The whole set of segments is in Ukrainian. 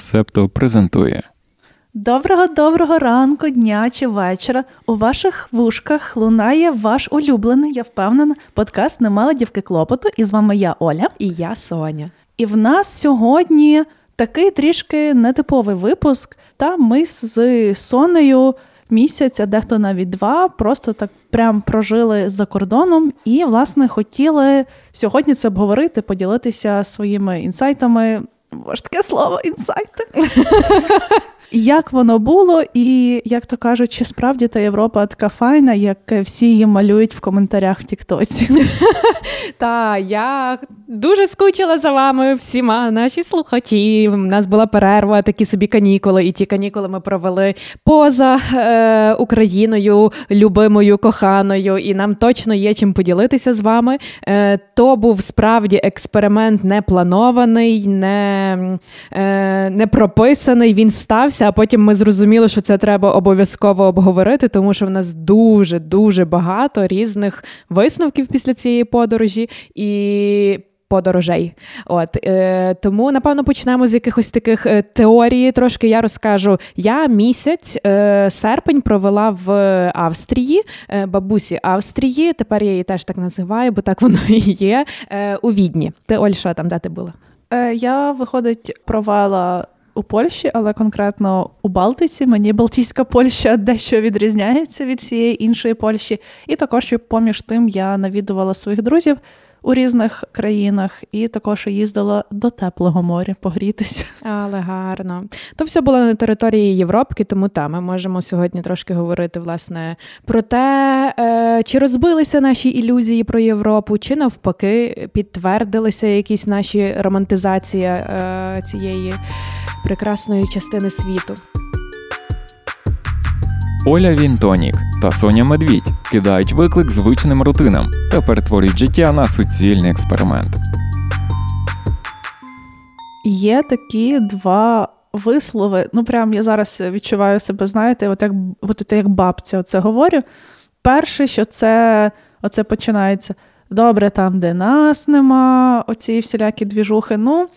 Септо презентує. Доброго доброго ранку, дня чи вечора. У ваших вушках лунає ваш улюблений, я впевнена, подкаст Немала дівки клопоту. І з вами я Оля. І я Соня. І в нас сьогодні такий трішки нетиповий випуск. Та ми з Сонею місяць, а дехто навіть два, просто так прям прожили за кордоном і, власне, хотіли сьогодні це обговорити, поділитися своїми інсайтами. Важке слово інсайти. Як воно було, і як то кажуть, чи справді та Європа така файна, як всі її малюють в коментарях в Тіктоці? Та я дуже скучила за вами всіма наші слухачі. У нас була перерва, такі собі канікули, і ті канікули ми провели поза е, Україною, любимою, коханою, і нам точно є чим поділитися з вами. Е, То був справді експеримент не планований, не, е, не прописаний. Він стався а потім ми зрозуміли, що це треба обов'язково обговорити, тому що в нас дуже дуже багато різних висновків після цієї подорожі і. Подорожей, от е, тому напевно почнемо з якихось таких е, теорій. Трошки я розкажу. Я місяць е, серпень провела в Австрії, е, бабусі Австрії. Тепер я її теж так називаю, бо так воно і є. Е, у Відні. Ти Оль, що там де ти була? Е, я виходить провела у Польщі, але конкретно у Балтиці. Мені Балтійська Польща дещо відрізняється від цієї іншої Польщі. І також поміж тим я навідувала своїх друзів. У різних країнах і також їздила до теплого моря погрітися. Але гарно. То все було на території Європки, тому та ми можемо сьогодні трошки говорити власне про те, е, чи розбилися наші ілюзії про Європу, чи навпаки підтвердилися якісь наші романтизація е, цієї прекрасної частини світу. Оля Вінтонік та Соня Медвідь кидають виклик звичним рутинам та перетворюють життя на суцільний експеримент. Є такі два вислови. Ну, прям я зараз відчуваю себе, знаєте, от як от як бабця оце говорю. Перше, що це оце починається добре там, де нас нема, оці всілякі двіжухи. Ну,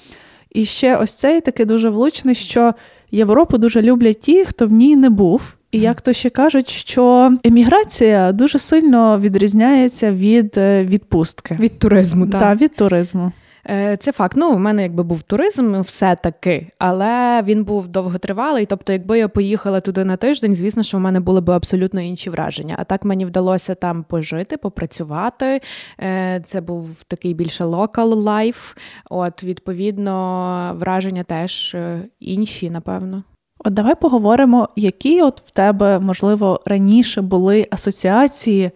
і ще ось цей такий дуже влучний, що Європу дуже люблять ті, хто в ній не був. І як то ще кажуть, що еміграція дуже сильно відрізняється від е, відпустки. Від туризму, так. Так, від туризму. Е, це факт. Ну, у мене якби був туризм, все-таки, але він був довготривалий. Тобто, якби я поїхала туди на тиждень, звісно, що в мене були б абсолютно інші враження. А так мені вдалося там пожити, попрацювати. Е, це був такий більше local life. От, відповідно, враження теж інші, напевно. От давай поговоримо, які от в тебе, можливо, раніше були асоціації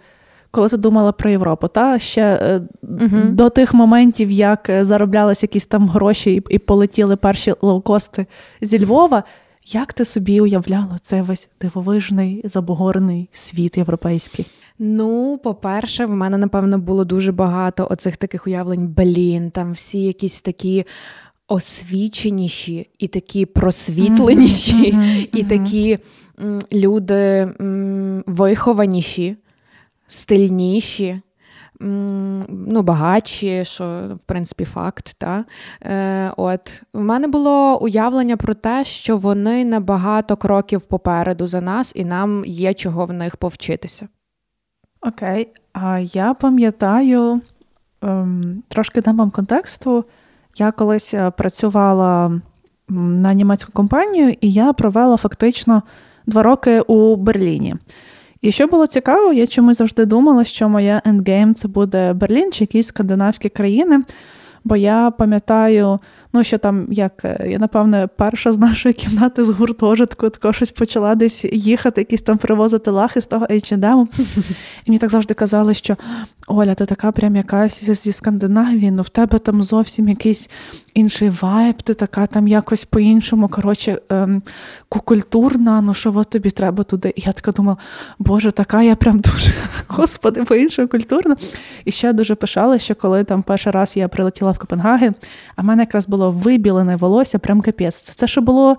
коли ти думала про Європу, та ще uh до тих моментів, як е, зароблялись якісь там гроші і, і полетіли перші лоукости зі Львова. Як ти собі уявляла цей весь дивовижний забугорений світ європейський? Ну, по-перше, в мене напевно було дуже багато оцих таких уявлень. Блін, там всі якісь такі освіченіші, і такі просвітленіші, mm-hmm, і такі м, люди м, вихованіші стильніші, ну, багатші, що, в принципі, факт. Та? Е, от. В мене було уявлення про те, що вони набагато кроків попереду за нас, і нам є чого в них повчитися. Окей, а я пам'ятаю, ем, трошки дам вам контексту. Я колись е, працювала на німецьку компанію, і я провела фактично два роки у Берліні. І що було цікаво, я чомусь завжди думала, що моя ендгейм це буде Берлін чи якісь скандинавські країни. Бо я пам'ятаю, ну що там, як е, я напевне, перша з нашої кімнати з гуртожитку тако щось почала десь їхати, якісь там привозити лахи з того H&M. І мені так завжди казали, що Оля, ти така прям якась зі Скандинавії, ну в тебе там зовсім якийсь інший вайб, ти така там якось по-іншому, коротше, ем, кукультурна, ну що от тобі треба туди? І я така думала, Боже, така я прям дуже, господи, по-іншому культурна. І ще дуже пишала, що коли там перший раз я прилетіла в Копенгаген, а в мене якраз було вибілене волосся, прям капець. Це, це ще було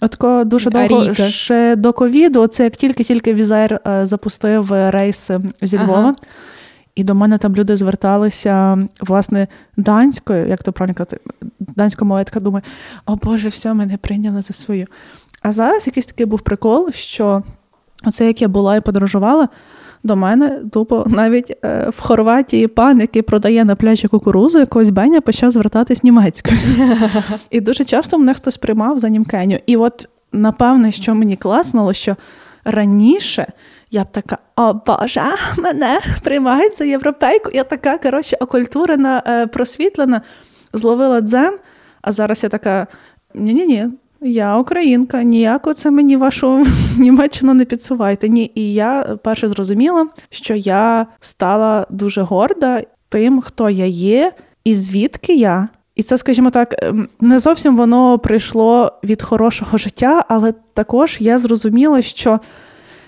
Отко дуже довго ще до ковіду. Це як тільки-тільки Візер е, запустив рейс зі Львова. Ага. і до мене там люди зверталися власне данською, як то правильно казати, я така думаю, о Боже, все, мене прийняли за свою. А зараз якийсь такий був прикол, що оце як я була і подорожувала. До мене тупо навіть е, в Хорватії пан, який продає на пляжі кукурузу, якогось Беня почав звертатись німецькою. І дуже часто мене хтось приймав за німкеню. І от напевне, що мені класнуло, що раніше я б така, о Боже, мене приймають за європейку. Я така, коротше, окультурена, е, просвітлена, зловила дзен, а зараз я така: ні-ні-ні, я українка, ніяко це мені вашу Німеччину не підсувайте. Ні, і я перше зрозуміла, що я стала дуже горда тим, хто я є, і звідки я. І це, скажімо так, ем, не зовсім воно прийшло від хорошого життя, але також я зрозуміла, що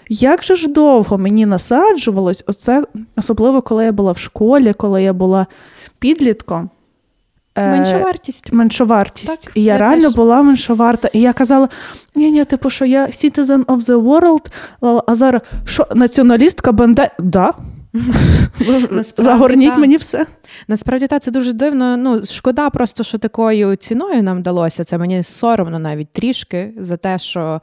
як же ж довго мені насаджувалось, оце, особливо коли я була в школі, коли я була підлітком. Е, меншовартість. Меншовартість. Так, і я, я реально теж. була меншоварта. І я казала: ні, ні, типу, що я citizen of the world, а зараз що націоналістка бенде. Да. Загорніть мені все. Насправді так, це дуже дивно. Ну, шкода, просто що такою ціною нам вдалося. Це мені соромно навіть трішки за те, що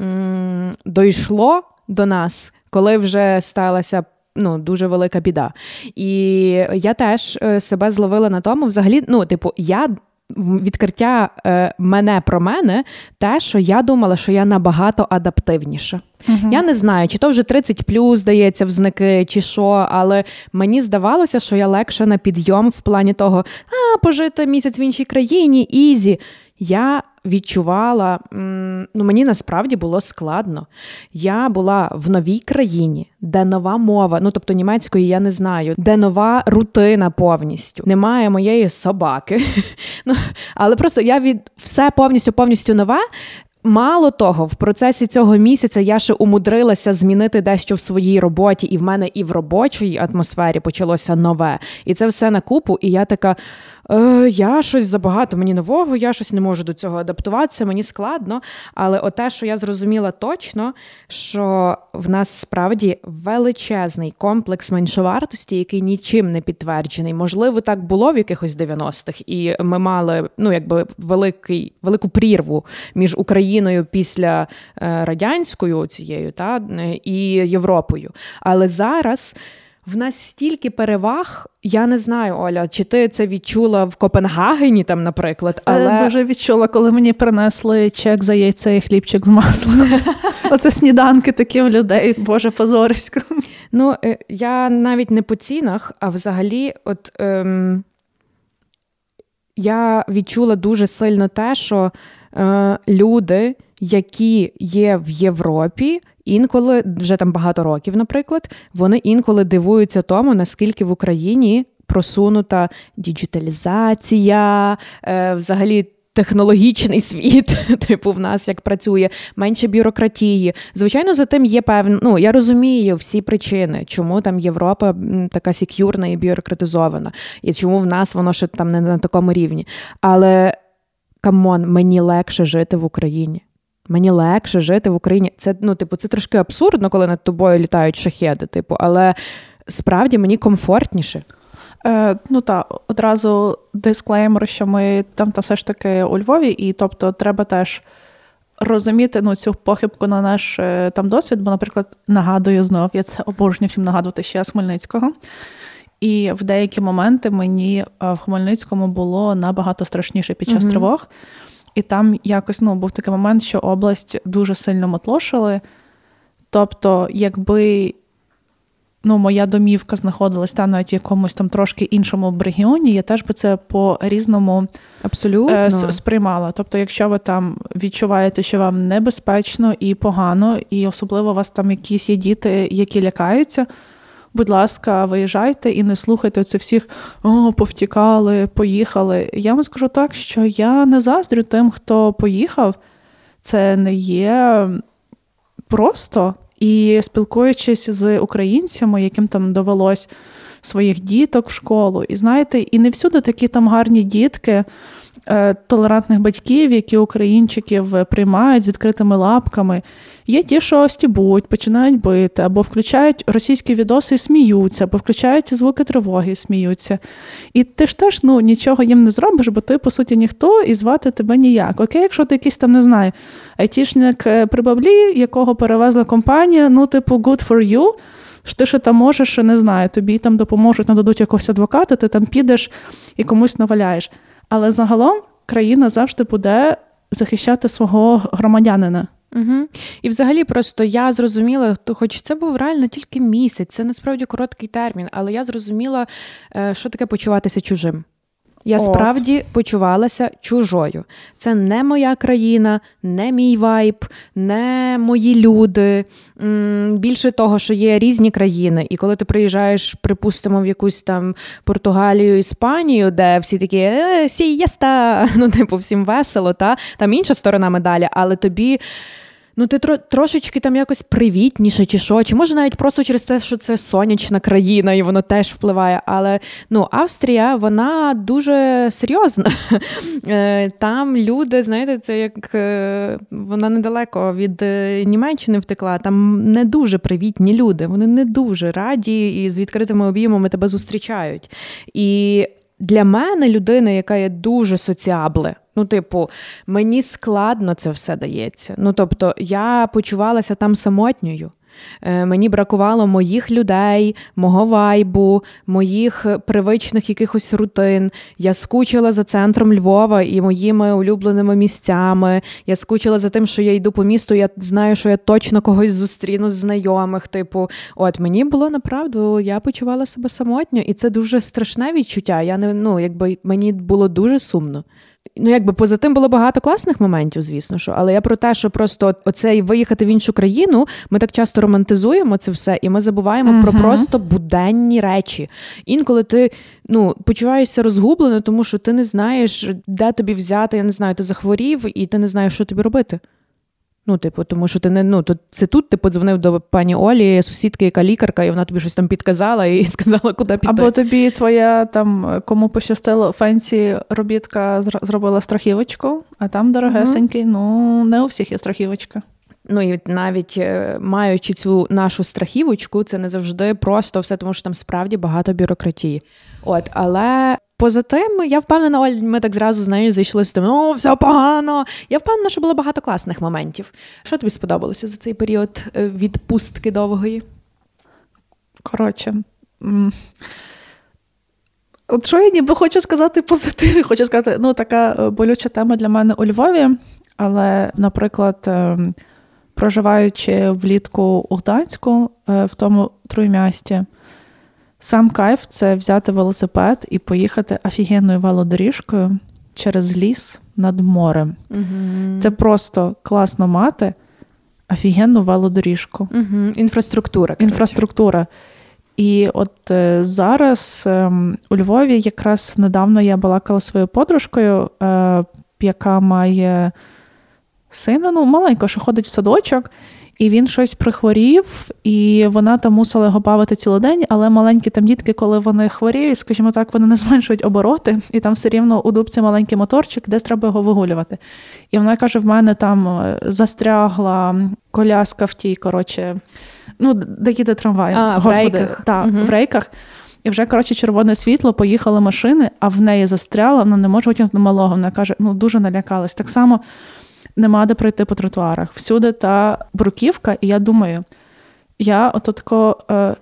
м- дійшло до нас, коли вже сталася ну, дуже велика біда. І я теж е, себе зловила на тому, взагалі, ну, типу, я. Відкриття е, мене про мене, те, що я думала, що я набагато адаптивніша. Uh-huh. Я не знаю, чи то вже 30 плюс здається взники, чи що, але мені здавалося, що я легше на підйом в плані того, а пожити місяць в іншій країні, easy. Я відчувала, ну мені насправді було складно. Я була в новій країні, де нова мова, ну тобто німецької я не знаю, де нова рутина повністю. Немає моєї собаки. Ну, Але просто я від все повністю повністю нове. Мало того, в процесі цього місяця я ще умудрилася змінити дещо в своїй роботі, і в мене і в робочій атмосфері почалося нове. І це все на купу. І я така е, я щось забагато мені нового, я щось не можу до цього адаптуватися, мені складно. Але оте, що я зрозуміла точно, що в нас справді величезний комплекс меншовартості, який нічим не підтверджений. Можливо, так було в якихось 90-х, і ми мали ну, якби великий, велику прірву між Україною після е, радянською цією та і Європою. Але зараз. В нас стільки переваг, я не знаю, Оля, чи ти це відчула в Копенгагені, там, наприклад. але... Я Дуже відчула, коли мені принесли чек за яйце і хлібчик з маслом. Оце сніданки такі в людей, Боже позорисько. Ну, е, я навіть не по цінах, а взагалі, от ем, я відчула дуже сильно те, що е, люди, які є в Європі. Інколи вже там багато років, наприклад, вони інколи дивуються тому, наскільки в Україні просунута діджиталізація, е, взагалі. Технологічний світ, типу, в нас як працює, менше бюрократії. Звичайно, за тим є певно. Ну я розумію всі причини, чому там Європа така секюрна і бюрократизована, і чому в нас воно ще там не на такому рівні. Але come on, мені легше жити в Україні. Мені легше жити в Україні. Це ну, типу, це трошки абсурдно, коли над тобою літають шахеди, типу, але справді мені комфортніше. Е, Ну так, одразу дисклеймер, що ми там та все ж таки у Львові, і тобто треба теж розуміти ну, цю похибку на наш е, там досвід, бо, наприклад, нагадую знов, я це обожнюю всім нагадувати, я з Хмельницького. І в деякі моменти мені е, в Хмельницькому було набагато страшніше під час mm тривог. І там якось ну, був такий момент, що область дуже сильно мотлошили. Тобто, якби ну, моя домівка знаходилась там навіть в якомусь там трошки іншому регіоні, я теж би це по-різному Абсолютно. Е, сприймала. Тобто, якщо ви там відчуваєте, що вам небезпечно і погано, і особливо у вас там якісь є діти, які лякаються будь ласка, виїжджайте і не слухайте оце всіх о, повтікали, поїхали. Я вам скажу так, що я не заздрю тим, хто поїхав. Це не є просто. І спілкуючись з українцями, яким там довелось своїх діток в школу, і знаєте, і не всюди такі там гарні дітки. Е, толерантних батьків, які українчиків приймають з відкритими лапками. Є ті, що стібуть, починають бити, або включають російські відоси і сміються, або включають звуки тривоги і сміються. І ти ж теж ну, нічого їм не зробиш, бо ти, по суті, ніхто і звати тебе ніяк. Окей, якщо ти якийсь там не знаю, айтішник е, при баблі, якого перевезла компанія, ну, типу, good for you. Що ти ще там можеш, не знаю, тобі там допоможуть, нададуть якогось адвоката, ти там підеш і комусь наваляєш. Але загалом країна завжди буде захищати свого громадянина. Угу. І взагалі, просто я зрозуміла, хоч це був реально тільки місяць, це насправді короткий термін, але я зрозуміла, е, що таке почуватися чужим. Я От. справді почувалася чужою. Це не моя країна, не мій вайб, не мої люди. Більше того, що є різні країни, і коли ти приїжджаєш, припустимо, в якусь там Португалію, Іспанію, де всі такі е, сі, ну типу всім весело, та там інша сторона медалі, але тобі. Ну, ти тро, трошечки там якось привітніше, чи що, чи може навіть просто через те, що це сонячна країна, і воно теж впливає. Але ну, Австрія, вона дуже серйозна. Е, там люди, знаєте, це як е, вона недалеко від е, Німеччини втекла. Там не дуже привітні люди. Вони не дуже раді і з відкритими обіймами тебе зустрічають. І для мене людина, яка є дуже соціабле, ну, типу, мені складно це все дається. Ну, тобто, я почувалася там самотньою. Е, мені бракувало моїх людей, мого вайбу, моїх привичних якихось рутин. Я скучила за центром Львова і моїми улюбленими місцями. Я скучила за тим, що я йду по місту. Я знаю, що я точно когось зустріну з знайомих. Типу, от мені було направду, я почувала себе самотньо, і це дуже страшне відчуття. Я не ну, якби мені було дуже сумно. Ну, якби поза тим було багато класних моментів, звісно що, але я про те, що просто оцей виїхати в іншу країну, ми так часто романтизуємо це все, і ми забуваємо uh-huh. про просто буденні речі. Інколи ти ну, почуваєшся розгублено, тому що ти не знаєш, де тобі взяти, я не знаю, ти захворів, і ти не знаєш, що тобі робити. Ну, типу, тому що ти не ну, то це тут ти подзвонив до пані Олі, сусідки, яка лікарка, і вона тобі щось там підказала і сказала, куди піти. Або тобі твоя там кому пощастило фенсі робітка зробила страхівочку, а там дорогесенький. Угу. Ну не у всіх є страхівочка. Ну і навіть е, маючи цю нашу страхівочку, це не завжди просто все, тому що там справді багато бюрократії. От, але поза тим, я впевнена, Оль, ми так зразу з нею зайшли з тим, о, все погано. Я впевнена, що було багато класних моментів. Що тобі сподобалося за цей період е, відпустки довгої? Коротше. От що я ніби хочу сказати позитив, хочу сказати, ну, така е, болюча тема для мене у Львові, але, наприклад, ем, проживаючи влітку у Гданську, е, в тому труймясті, Сам кайф це взяти велосипед і поїхати офігенною велодоріжкою через ліс над морем. Угу. Це просто класно мати офігенну велодоріжку. Угу. Інфраструктура. Інфраструктура. І от е, зараз е, у Львові якраз недавно я балакала своєю подружкою, е, яка має сина, ну, маленько, що ходить в садочок. І він щось прихворів, і вона там мусила його бавити цілий день, але маленькі там дітки, коли вони хворіють, скажімо так, вони не зменшують обороти, і там все рівно у дубці маленький моторчик, десь треба його вигулювати. І вона каже: в мене там е, застрягла коляска в тій, коротше, ну, де їде трамвай. А, Господи, в рейках. Так, угу. в рейках. І вже, коротше, червоне світло, поїхали машини, а в неї застряла, вона не може витягнути малого. Вона каже, ну дуже налякалась. Так само нема де пройти по тротуарах. Всюди та бруківка, і я думаю, я ото тако е,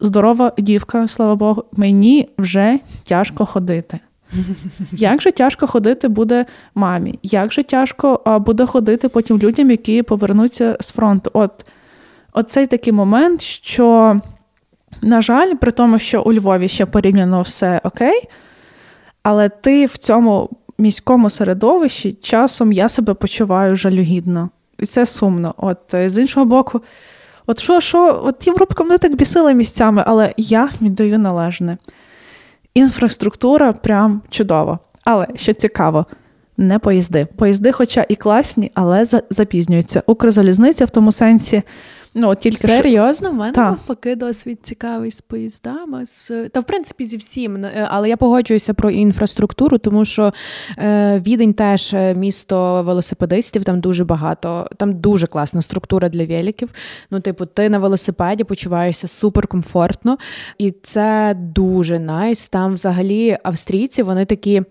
здорова дівка, слава Богу, мені вже тяжко ходити. Як же тяжко ходити буде мамі? Як же тяжко а, буде ходити потім людям, які повернуться з фронту? От Оцей такий момент, що, на жаль, при тому, що у Львові ще порівняно все окей, але ти в цьому міському середовищі часом я себе почуваю жалюгідно. І це сумно. От е, з іншого боку, от що, що, от Європа мене так бісила місцями, але я віддаю належне. Інфраструктура прям чудова. Але що цікаво, не поїзди. Поїзди, хоча і класні, але запізнюються. Укрзалізниця в тому сенсі. Ну, тільки Серйозно, в мене Та. навпаки досвід цікавий з поїздами. З... Та, в принципі, зі всім. Е, але я погоджуюся про інфраструктуру, тому що е, Відень теж е, місто велосипедистів, там дуже багато, там дуже класна структура для великів. Ну, типу, ти на велосипеді почуваєшся суперкомфортно, і це дуже найс. Там взагалі австрійці, вони такі.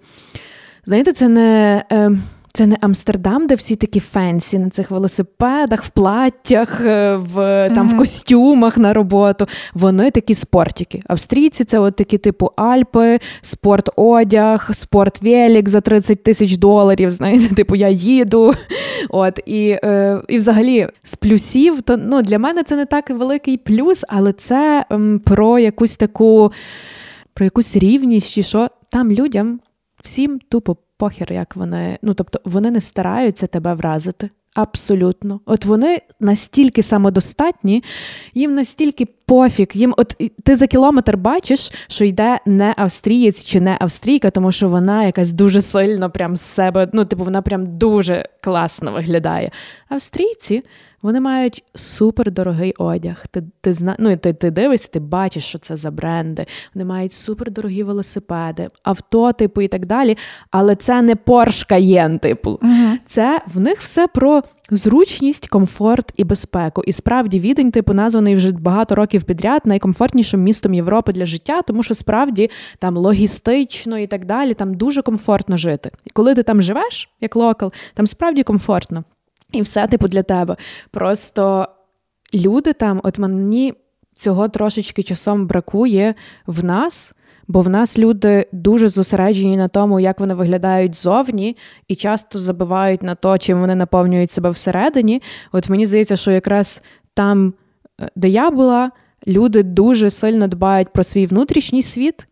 Знаєте, це не. Е, це не Амстердам, де всі такі фенсі на цих велосипедах, в платтях, е, в там mm-hmm. в костюмах на роботу. Вони такі спортики. Австрійці це от такі типу Альпи, спорт-одяг, спорт-велік за 30 тисяч доларів. Знаєте, типу я їду. От І е, і взагалі з плюсів, то ну, для мене це не так великий плюс, але це м, про якусь таку, про якусь рівність, чи що там людям всім тупо похер, як вони. Ну тобто вони не стараються тебе вразити. Абсолютно. От вони настільки самодостатні, їм настільки пофіг. Їм, от ти за кілометр бачиш, що йде не австрієць чи не австрійка, тому що вона якась дуже сильно прям з себе. Ну, типу, вона прям дуже класно виглядає. Австрійці вони мають супердорогий одяг. Ти ти, зна... ну, ти, ти дивишся, ти бачиш, що це за бренди. Вони мають супердорогі велосипеди, авто, типу, і так далі. Але це не Porsche Cayenne, типу. uh Це в них все про зручність, комфорт і безпеку. І справді відень, типу, названий вже багато років підряд найкомфортнішим містом Європи для життя, тому що справді там логістично і так далі, там дуже комфортно жити. І коли ти там живеш, як локал, там справді комфортно. І все, типу, для тебе. Просто люди там, от мені цього трошечки часом бракує в нас. Бо в нас люди дуже зосереджені на тому, як вони виглядають зовні, і часто забивають на то, чим вони наповнюють себе всередині. От мені здається, що якраз там, е, де я була, люди дуже сильно дбають про свій внутрішній світ,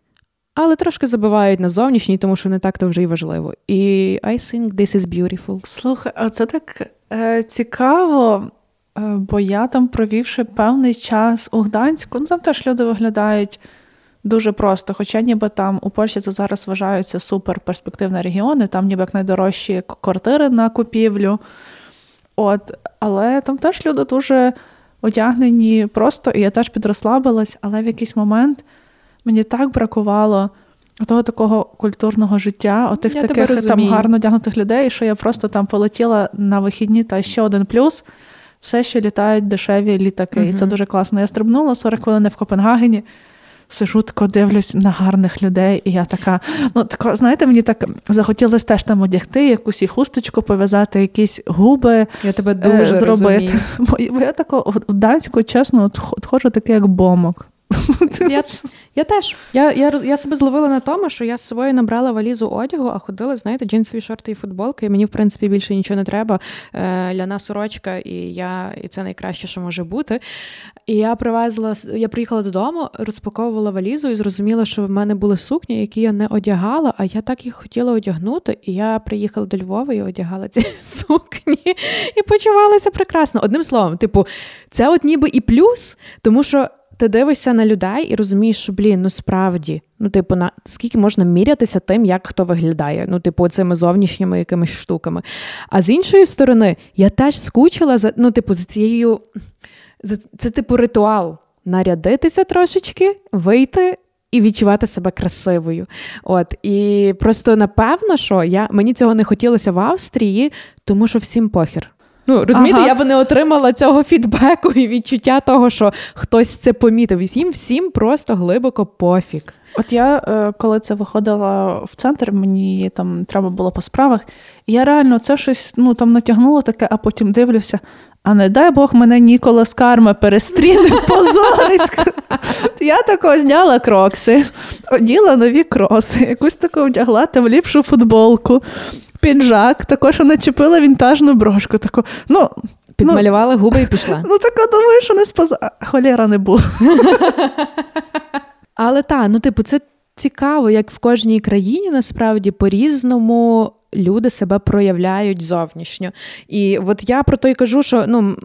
але трошки забивають на зовнішній, тому що не так то вже й важливо. І I think this is beautiful. Слухай, а це так Цікаво, е, бо я там провівши певний час у Гданську, ну там теж люди виглядають дуже просто. Хоча ніби там у Польщі це зараз вважаються супер перспективні регіони, там ніби як найдорожчі квартири на купівлю. От, Але там теж люди дуже одягнені просто, і я теж підрослабилась, але в якийсь момент мені так бракувало того такого культурного життя, отих я таких там гарно одягнутих людей, що я просто там полетіла на вихідні та ще один плюс. Все ще літають дешеві літаки. uh І це дуже класно. Я стрибнула 40 хвилин в Копенгагені. Сижу, тако дивлюсь на гарних людей, і я така, ну тако, знаєте, мені так захотілося теж там одягти, якусь і хусточку пов'язати, якісь губи я тебе дуже е, зробити. Бо я тако в Данську, чесно, от ходжу такий, як бомок. Я я теж. Я я, я себе зловила на тому, що я з собою набрала валізу одягу, а ходила, знаєте, джинсові шорти і футболки. І мені, в принципі, більше нічого не треба. Е, Ляна сорочка, і я, і це найкраще, що може бути. І я привезла, я приїхала додому, розпаковувала валізу і зрозуміла, що в мене були сукні, які я не одягала, а я так їх хотіла одягнути. І я приїхала до Львова і одягала ці сукні і почувалася прекрасно. Одним словом, типу, це от ніби і плюс, тому що ти дивишся на людей і розумієш, що блін, ну справді, ну, типу, на скільки можна мірятися тим, як хто виглядає, ну, типу, цими зовнішніми якимись штуками. А з іншої сторони, я теж скучила за ну, типу, за цією. За, Це, типу, ритуал. Нарядитися трошечки, вийти. І відчувати себе красивою. От І просто напевно, що я мені цього не хотілося в Австрії, тому що всім похір. Ну, розумієте, ага. я би не отримала цього фідбеку і відчуття того, що хтось це помітив. І їм всім просто глибоко пофіг. От я е, коли це виходила в центр, мені там треба було по справах, я реально це щось ну, там натягнула таке, а потім дивлюся. А не дай Бог мене Ніколас Карма перестріне позорисько. Я тако зняла крокси, оділа нові кроси, якусь таку вдягла там ліпшу футболку піджак, також начепила вінтажну брошку. Таку, ну, Підмалювала ну, губи і пішла. Ну, така думаю, що не споза. Холєра не було. Але так, ну, типу, це цікаво, як в кожній країні насправді по-різному люди себе проявляють зовнішньо. І от я про то й кажу, що ну.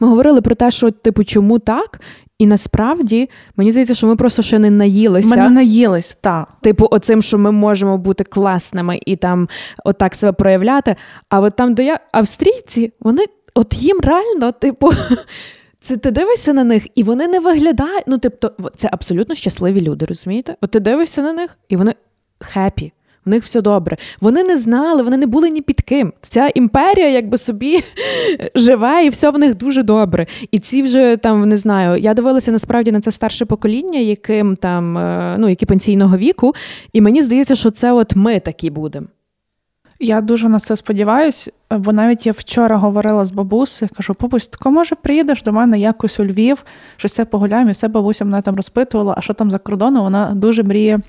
Ми говорили про те, що, типу, чому так? І насправді мені здається, що ми просто ще не наїлися. Ми не наїлись, так. Типу, оцим, що ми можемо бути класними і там отак себе проявляти. А от там, де я австрійці, вони от їм реально, типу. Це ти дивишся на них, і вони не виглядають. Ну, тобто, це абсолютно щасливі люди, розумієте? От ти дивишся на них, і вони хеппі в них все добре. Вони не знали, вони не були ні під ким. Ця імперія, якби собі живе, і все в них дуже добре. І ці вже там не знаю. Я дивилася насправді на це старше покоління, яким там е, ну які пенсійного віку, і мені здається, що це от ми такі будемо. Я дуже на це сподіваюся, бо навіть я вчора говорила з бабусею, кажу, бабусь, тако, може, приїдеш до мене якось у Львів, щось це погуляємо, і все бабуся мене там розпитувала, а що там за кордоном, вона дуже мріє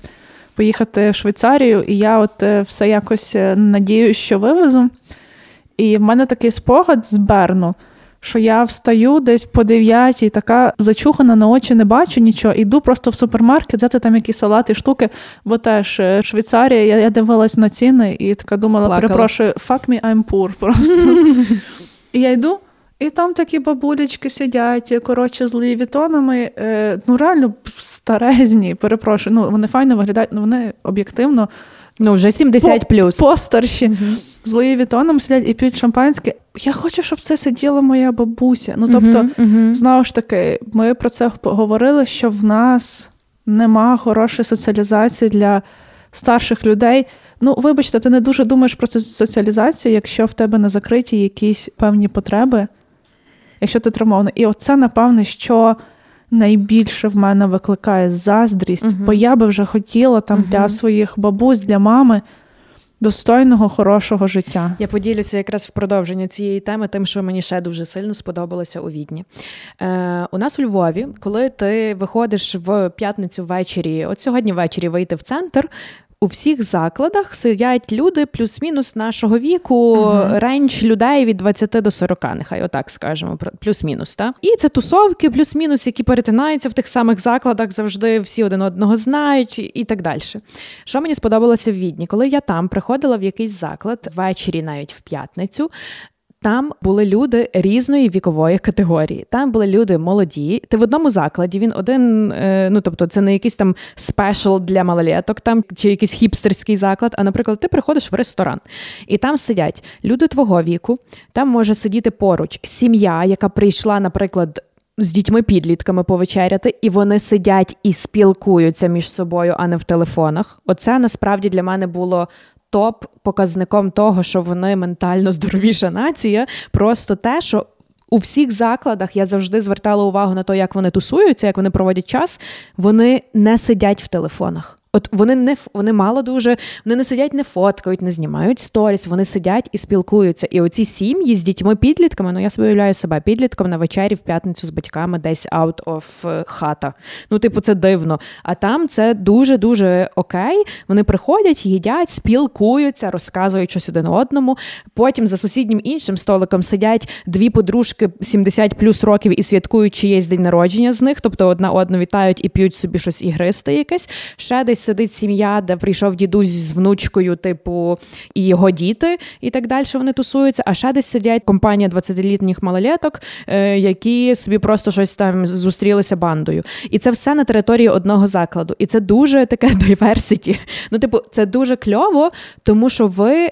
поїхати в Швейцарію, і я от е, все якось е, надію, що вивезу. І в мене такий спогад з Берну, що я встаю десь по дев'ятій, така зачухана на очі, не бачу нічого. Іду просто в супермаркет, взяти там якісь салати, штуки, бо теж е, Швейцарія, я я дивилась на ціни і така думала, Плакала. перепрошую, fuck me, I'm poor просто. І я йду. І там такі бабулечки сидять, коротше, з лівітонами, е, ну реально старезні, перепрошую. Ну, вони файно виглядають, ну вони об'єктивно. Ну, вже 70 плюс. Постарші. Угу. З Луї сидять і п'ють шампанське. Я хочу, щоб це сиділа моя бабуся. Ну, тобто, угу, угу. знову ж таки, ми про це говорили, що в нас нема хорошої соціалізації для старших людей. Ну, вибачте, ти не дуже думаєш про цю соціалізацію, якщо в тебе не закриті якісь певні потреби якщо ти травмований. І оце, напевне, що найбільше в мене викликає заздрість, uh бо я би вже хотіла там uh для своїх бабусь, для мами. Достойного хорошого життя. Я поділюся якраз в продовження цієї теми, тим, що мені ще дуже сильно сподобалося у відні. Е, У нас у Львові, коли ти виходиш в п'ятницю ввечері, от сьогодні ввечері вийти в центр, у всіх закладах сидять люди плюс-мінус нашого віку, uh-huh. рейндж людей від 20 до 40, нехай отак скажемо, плюс-мінус. Та? І це тусовки, плюс-мінус, які перетинаються в тих самих закладах, завжди всі один одного знають і так далі. Що мені сподобалося в Відні? Коли я там приходила в якийсь заклад ввечері, навіть в п'ятницю, там були люди різної вікової категорії. Там були люди молоді. Ти в одному закладі. Він один, е, ну тобто, це не якийсь там спешл для малолеток, там чи якийсь хіпстерський заклад. А, наприклад, ти приходиш в ресторан, і там сидять люди твого віку. Там може сидіти поруч сім'я, яка прийшла, наприклад. З дітьми-підлітками повечеряти, і вони сидять і спілкуються між собою, а не в телефонах. Оце насправді для мене було топ-показником того, що вони ментально здоровіша нація, просто те, що. У всіх закладах я завжди звертала увагу на те, як вони тусуються, як вони проводять час. Вони не сидять в телефонах. От вони не вони мало дуже, вони не сидять, не фоткають, не знімають сторіс, вони сидять і спілкуються. І оці сім'ї з дітьми-підлітками, ну я собі уявляю себе підлітком на вечері в п'ятницю з батьками десь out of е, хата. Ну, типу, це дивно. А там це дуже-дуже окей. Вони приходять, їдять, спілкуються, розказують щось один одному. Потім за сусіднім іншим столиком сидять дві подружки 70 плюс років і святкують чиєсь день народження з них, тобто одна одну вітають і п'ють собі щось ігристе якесь. Ще десь сидить сім'я, де прийшов дідусь з внучкою, типу, і його діти, і так далі вони тусуються. А ще десь сидять компанія 20-літніх малолеток, е, які собі просто щось там зустрілися бандою. І це все на території одного закладу. І це дуже таке diversity. Ну, типу, це дуже кльово, тому що ви.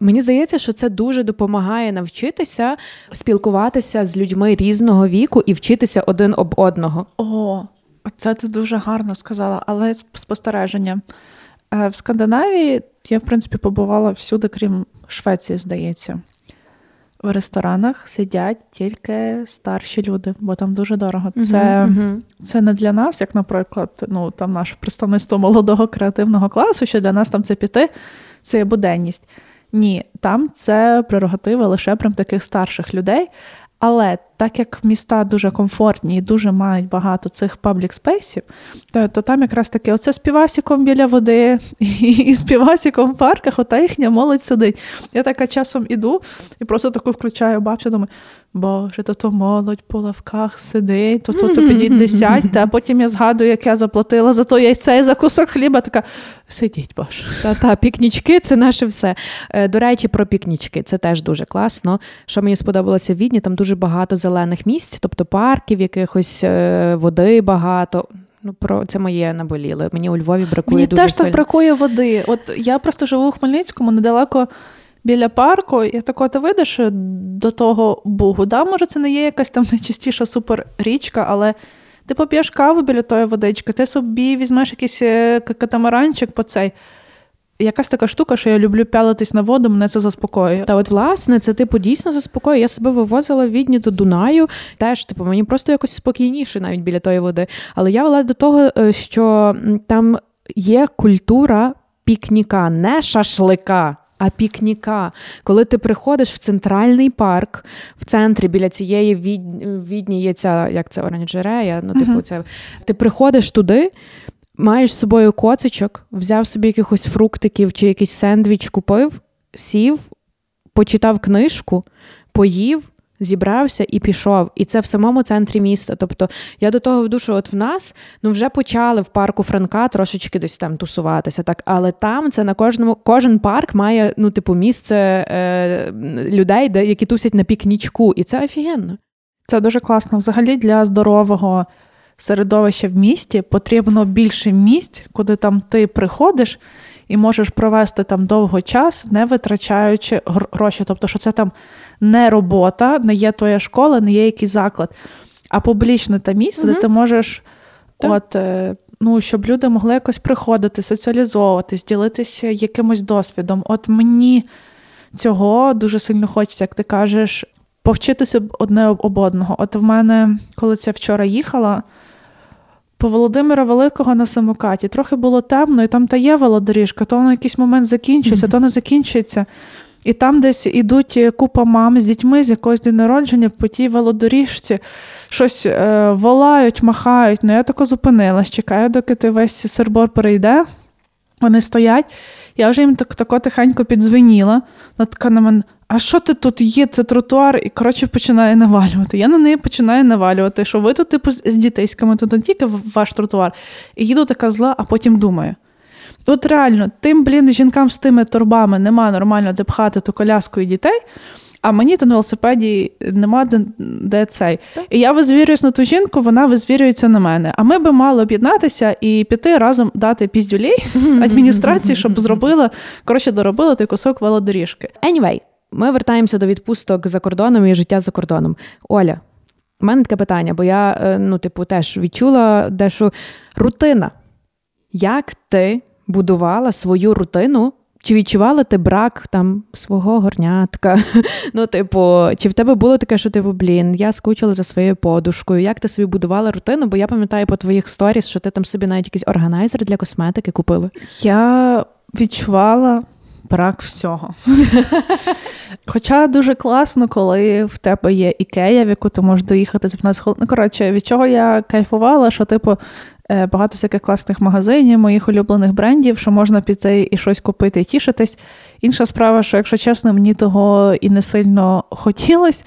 Мені здається, що це дуже допомагає навчитися спілкуватися з людьми різного віку і вчитися один об одного. О, це ти дуже гарно сказала, але спостереження. Е, в Скандинавії я, в принципі, побувала всюди, крім Швеції, здається. В ресторанах сидять тільки старші люди, бо там дуже дорого. Це uh-huh. це не для нас, як, наприклад, ну там наше представництво молодого креативного класу, що для нас там це піти, це є буденність. Ні, там це прерогатива лише прям таких старших людей. Але так як міста дуже комфортні і дуже мають багато цих паблік спейсів, то, то там якраз таки оце з півасіком біля води і, і з півасіком в парках, ота їхня молодь сидить. Я така часом іду і просто таку включаю бабцю, думаю, Боже, то то молодь по лавках сидить, то то, то сядьте, а потім я згадую, як я заплатила за то яйце і за кусок хліба. Така сидіть, Боже. Та-та, пікнічки це наше все. Е, до речі, про пікнічки. Це теж дуже класно. Що мені сподобалося в Відні, там дуже багато зелених місць, тобто парків, якихось е, води багато. Ну, про це моє наболіло. Мені у Львові бракує Мені дуже теж сильно. так бракує води. От я просто живу у Хмельницькому недалеко біля парку, і так от вийдеш до того бугу. Да, може, це не є якась там найчастіша супер річка, але ти поп'єш каву біля тої водички, ти собі візьмеш якийсь е, катамаранчик по цей. Якась така штука, що я люблю пялитись на воду, мене це заспокоює. Та от власне, це типу дійсно заспокоює. Я себе вивозила в Відні до Дунаю. Теж, типу, мені просто якось спокійніше навіть біля тої води. Але я вела до того, е, що там є культура пікніка, не шашлика. А пікніка, коли ти приходиш в центральний парк, в центрі біля цієї від... відні є ця, як це оранжерея, ну, типу, це ти приходиш туди, маєш з собою коцичок, взяв собі якихось фруктиків чи якийсь сендвіч купив, сів, почитав книжку, поїв, зібрався і пішов. І це в самому центрі міста. Тобто я до того веду, що от в нас ну вже почали в парку Франка трошечки десь там тусуватися, так, але там це на кожному, кожен парк має ну, типу, місце е, людей, де, які тусять на пікнічку, і це офігенно. Це дуже класно. Взагалі для здорового середовища в місті потрібно більше місць, куди там ти приходиш і можеш провести там довго час, не витрачаючи гроші. Тобто, що це там не робота, не є твоя школа, не є якийсь заклад, а публічне те місце, Мгм. де ти можеш, Так. от, е, ну, щоб люди могли якось приходити, соціалізовуватись, ділитися якимось досвідом. От мені цього дуже сильно хочеться, як ти кажеш, повчитися одне об одного. От в мене, коли це вчора їхала, по Володимира Великого на самокаті трохи було темно, і там та є велодоріжка, то воно якийсь момент закінчується, то не закінчується. І там десь ідуть купа мам з дітьми з якогось день народження по тій велодоріжці, щось е, волають, махають. Ну я тако зупинилась, чекаю, доки ти весь сербор перейде. Вони стоять. Я вже їм так тако тихенько підзвеніла. Вона така на мене, а що ти тут є? Це тротуар, і коротше починає навалювати. Я на неї починаю навалювати, що ви тут, типу, з дітейськими, тут не тільки ваш тротуар. І їду така зла, а потім думаю. От реально, тим, блін, жінкам з тими торбами нема нормально де пхати ту коляску і дітей, а мені то на велосипеді нема де, де цей. І я визвірююсь на ту жінку, вона визвірюється на мене. А ми би мали об'єднатися і піти разом дати піздюлей адміністрації, щоб зробила, коротше, доробила той кусок велодоріжки. Anyway, ми вертаємося до відпусток за кордоном і життя за кордоном. Оля, у мене таке питання, бо я, е, ну, типу, теж відчула дещо рутина. Як ти будувала свою рутину? Чи відчувала ти брак там свого горнятка? Ну, типу, чи в тебе було таке, що типу, блін, я скучила за своєю подушкою? Як ти собі будувала рутину? Бо я пам'ятаю по твоїх сторіс, що ти там собі навіть якийсь органайзер для косметики купила. Я відчувала брак всього. Хоча дуже класно, коли в тебе є ікея, в яку ти можеш доїхати за 15 хвилин. Ну, коротше, від чого я кайфувала, що, типу, е, багато всяких класних магазинів, моїх улюблених брендів, що можна піти і щось купити і тішитись. Інша справа, що, якщо чесно, мені того і не сильно хотілося.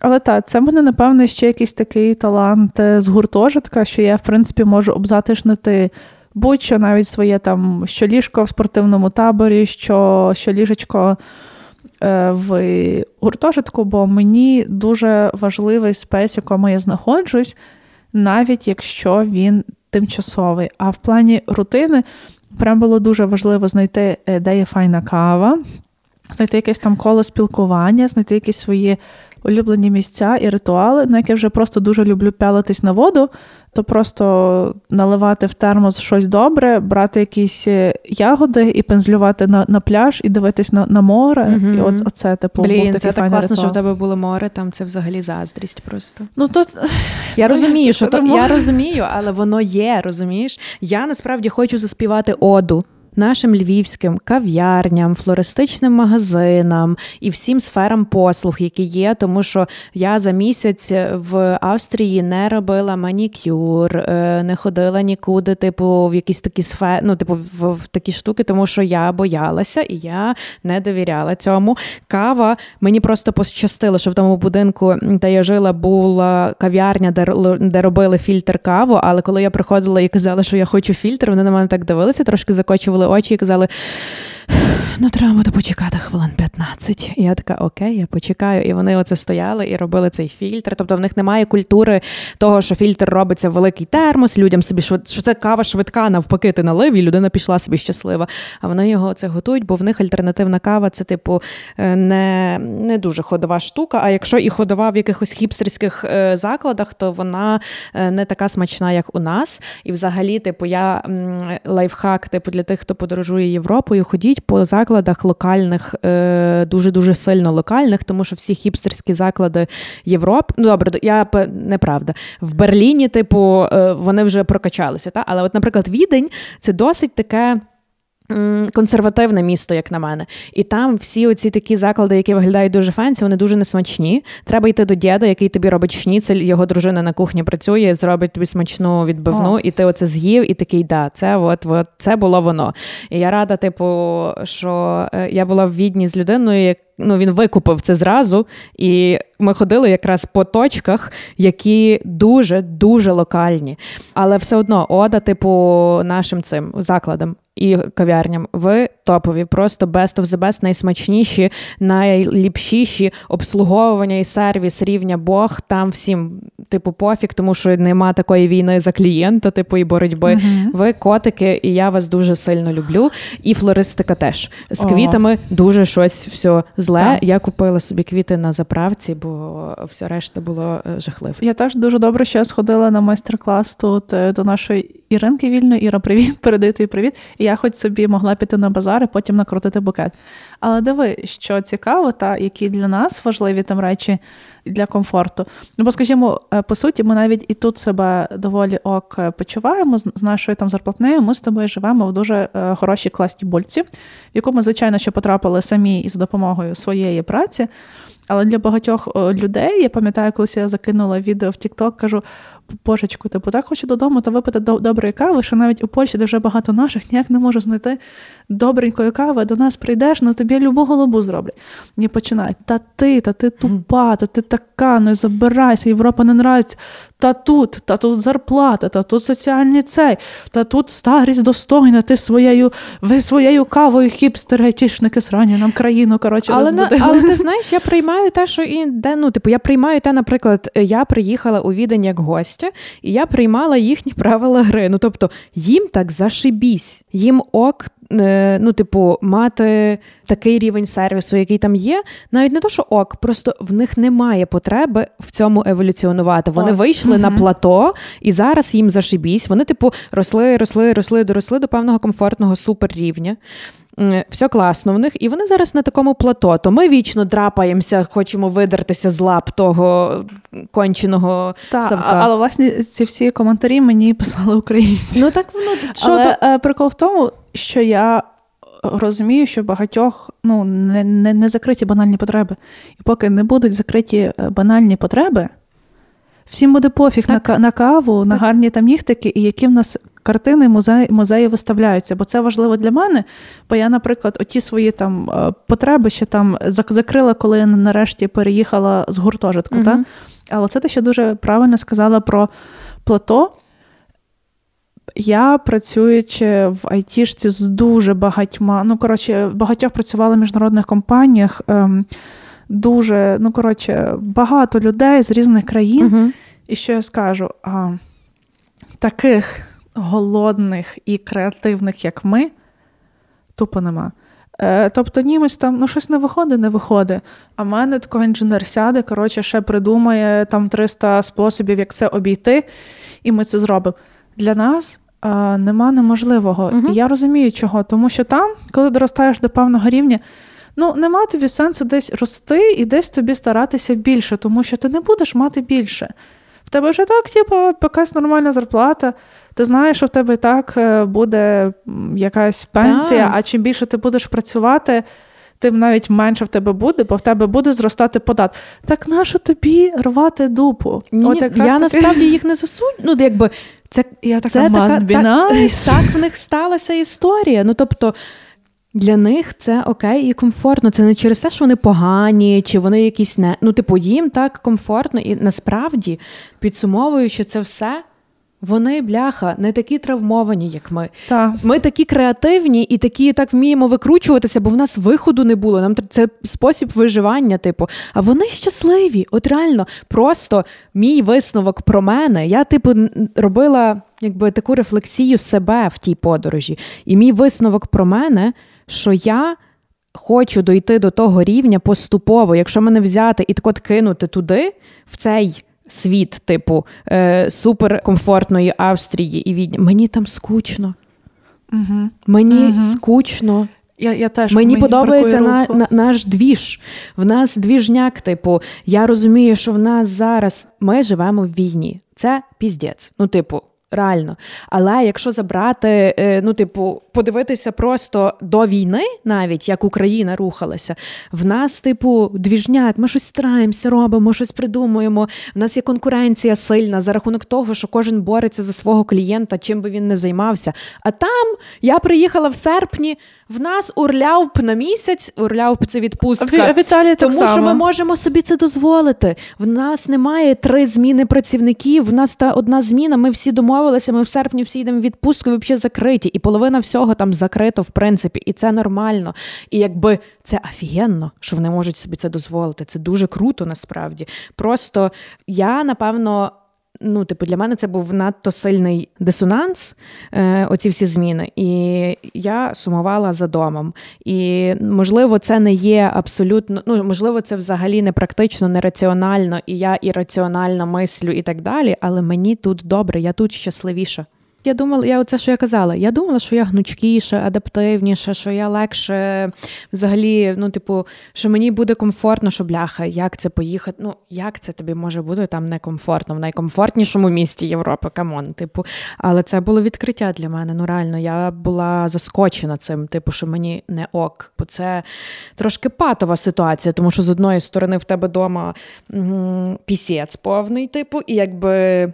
Але так, це мене, напевне, ще якийсь такий талант е, з гуртожитка, що я, в принципі, можу обзатишнити будь-що, навіть своє там, що ліжко в спортивному таборі, що, що ліжечко в гуртожитку, бо мені дуже важливий space, в якому я знаходжусь, навіть якщо він тимчасовий. А в плані рутини прям було дуже важливо знайти, е, де є файна кава, знайти якесь там коло спілкування, знайти якісь свої улюблені місця і ритуали, на які вже просто дуже люблю пялитись на воду, то просто наливати в термос щось добре, брати якісь е, ягоди і пензлювати на, на пляж і дивитись на, на море. Мгм. І от оце типу був такий це так класно, ритуал. що в тебе було море, там це взагалі заздрість просто. Ну тут Я розумію, що то, я розумію, але воно є, розумієш? Я насправді хочу заспівати оду. Нашим львівським кав'ярням, флористичним магазинам і всім сферам послуг, які є, тому що я за місяць в Австрії не робила манікюр, е, не ходила нікуди, типу, в якісь такі сфери, ну, типу, в, в такі штуки, тому що я боялася і я не довіряла цьому. Кава мені просто пощастило, що в тому будинку, де я жила, була кав'ярня, де, де робили фільтр каву. Але коли я приходила і казала, що я хочу фільтр, вони на мене так дивилися, трошки закочували очі і казали. Ну треба буде почекати хвилин 15. І я така, окей, я почекаю. І вони оце стояли і робили цей фільтр. Тобто в них немає культури того, що фільтр робиться в великий термос, людям собі що це кава швидка, навпаки, ти налив, і людина пішла собі щаслива. А вони його це готують, бо в них альтернативна кава це, типу, е, не не дуже ходова штука. А якщо і ходова в якихось хіпстерських е, закладах, то вона е, не така смачна, як у нас. І взагалі, типу, я лайфхак, типу, для тих, хто подорожує Європою, ходіть по закладах локальних, дуже дуже сильно локальних, тому що всі хіпстерські заклади Європи, ну добре, я неправда. В Берліні, типу, вони вже прокачалися. Та? Але, от, наприклад, Відень це досить таке. Консервативне місто, як на мене, і там всі оці такі заклади, які виглядають дуже fancy, вони дуже несмачні. Треба йти до діда, який тобі робить шніцель, його дружина на кухні працює, зробить тобі смачну відбивну, О. і ти оце з'їв, і такий да, це от, от це було воно. І я рада, типу, що е, я була в відні з людиною, як ну він викупив це зразу, і ми ходили якраз по точках, які дуже дуже локальні. Але все одно ода, типу, нашим цим закладам і кав'ярням ви топові, просто best of the best, найсмачніші, найліпшіші обслуговування і сервіс рівня Бог. Там всім, типу, пофіг, тому що нема такої війни за клієнта, типу, і боротьби. uh Ви котики, і я вас дуже сильно люблю. І флористика теж з квітами oh. дуже щось все зле. Так. Я купила собі квіти на заправці, бо все решта було е, жахливо. Я теж дуже добре, що я сходила на майстер-клас тут е, до нашої Іринки Вільної. Іра, привіт, передаю тобі привіт. І я хоч собі могла піти на базар і потім накрутити букет. Але диви, що цікаво, та які для нас важливі там речі для комфорту. Ну, бо, скажімо, е, по суті, ми навіть і тут себе доволі ок почуваємо з нашою там зарплатнею. Ми з тобою живемо в дуже хорошій класній бульці, в яку ми, звичайно, що потрапили самі із допомогою своєї праці. Але для багатьох людей, я пам'ятаю, коли я закинула відео в TikTok, кажу: Божечку, типу, так хочу додому та випити доброї кави, що навіть у Польщі, де вже багато наших, ніяк не можу знайти добренької кави, до нас прийдеш, ну тобі любу голубу зроблять. І починають: та ти, та ти тупа, та ти така, не забирайся, Європа не нравиться. Та тут, та тут зарплата, та тут соціальний цей, та тут старість достойна, ти своєю ви своєю кавою хіпстери, айтішники срані нам країну. коротше, Але на, але ти знаєш, я приймаю те, що і де, ну, типу, я приймаю те, наприклад, я приїхала у відень як гостя, і я приймала їхні правила гри. Ну тобто їм так зашибісь, їм ок. Е, ну, типу, мати такий рівень сервісу, який там є, навіть не то, що ок, просто в них немає потреби в цьому еволюціонувати. Вони О. вийшли uh на плато, і зараз їм зашибісь. Вони, типу, росли, росли, росли, доросли до певного комфортного суперрівня все класно в них, і вони зараз на такому плато. То ми вічно драпаємося, хочемо видертися з лап того конченого Та, Савка. Але власне ці всі коментарі мені писали українці. Ну так воно що але, то... Е, прикол в тому, що я. Розумію, що багатьох ну, не не, не закриті банальні потреби. І поки не будуть закриті е, банальні потреби, всім буде пофіг на на каву, так. на гарні там нігтики, і які в нас картини музеї, музеї виставляються, бо це важливо для мене. Бо я, наприклад, оті свої там е, потреби ще там закрила, коли я нарешті переїхала з гуртожитку. Угу. Та? Але це ти ще дуже правильно сказала про плато. Я працюючи в айтішці з дуже багатьма, ну коротше, багатьох працювала в міжнародних компаніях. Ем, дуже, ну коротше, багато людей з різних країн. uh І що я скажу? А, Таких голодних і креативних, як ми, тупо нема. Е, Тобто німець там ну щось не виходить, не виходить. А в мене такого інженер сяде, коротше, ще придумає там 300 способів, як це обійти, і ми це зробимо. Для нас е, нема неможливого. Угу. І я розумію, чого. Тому що там, коли доростаєш до певного рівня, ну нема тобі сенсу десь рости і десь тобі старатися більше, тому що ти не будеш мати більше. В тебе вже так, типу, якась нормальна зарплата. Ти знаєш, що в тебе і так е, буде якась пенсія, так. а чим більше ти будеш працювати, тим навіть менше в тебе буде, бо в тебе буде зростати подат. Так нащо тобі рвати дупу? Ні, От Я таки... насправді їх не засуджую. Ну, якби це Я така, це така, так, так в них сталася історія. Ну тобто. Для них це окей і комфортно. Це не через те, що вони погані, чи вони якісь не. Ну, типу, їм так комфортно, і насправді підсумовуючи це все, Вони, бляха, не такі травмовані, як ми. Та. Ми такі креативні і такі так вміємо викручуватися, бо в нас виходу не було. Нам це спосіб виживання, типу. А вони щасливі. От реально, просто мій висновок про мене. Я, типу, робила якби таку рефлексію себе в тій подорожі. І мій висновок про мене, що я. Хочу дойти до того рівня поступово, якщо мене взяти і так от кинути туди, в цей світ, типу е, суперкомфортної Австрії і Відні. Мені там скучно. Угу. Мені угу. скучно. Я я теж Мені, мені подобається на, на, наш двіж. В нас двіжняк, типу, я розумію, що в нас зараз ми живемо в війні. Це піздець. Ну, типу, реально. Але якщо забрати, е, ну, типу, подивитися просто до війни, навіть як Україна рухалася, в нас, типу, двіжняк, ми щось стараємося, робимо, щось придумуємо. В нас є конкуренція сильна за рахунок того, що кожен бореться за свого клієнта, чим би він не займався. А там я приїхала в серпні. В нас урлявп на місяць, урлявп це відпустка. А в Італії так тому само. що ми можемо собі це дозволити. В нас немає три зміни працівників. В нас та одна зміна. Ми всі домовилися. Ми в серпні всі йдемо в відпустку, взагалі закриті, і половина всього там закрито, в принципі, і це нормально. І якби це офігенно, що вони можуть собі це дозволити. Це дуже круто насправді. Просто я напевно. Ну, типу, для мене це був надто сильний дисонанс, е, оці всі зміни. І я сумувала за домом. І, можливо, це не є абсолютно, ну, можливо, це взагалі не практично, не раціонально, і я ірраціонально мислю і так далі. Але мені тут добре, я тут щасливіша. Я думала, я оце, що я казала. Я думала, що я гнучкіша, адаптивніша, що я легше взагалі, ну, типу, що мені буде комфортно, що бляха, як це поїхати. Ну, як це тобі може бути там некомфортно, в найкомфортнішому місті Європи, come on, типу. Але це було відкриття для мене. Ну, реально, я була заскочена цим, типу, що мені не ok. Бо це трошки патова ситуація, тому що з одної сторони в тебе вдома пісець повний, типу, і якби.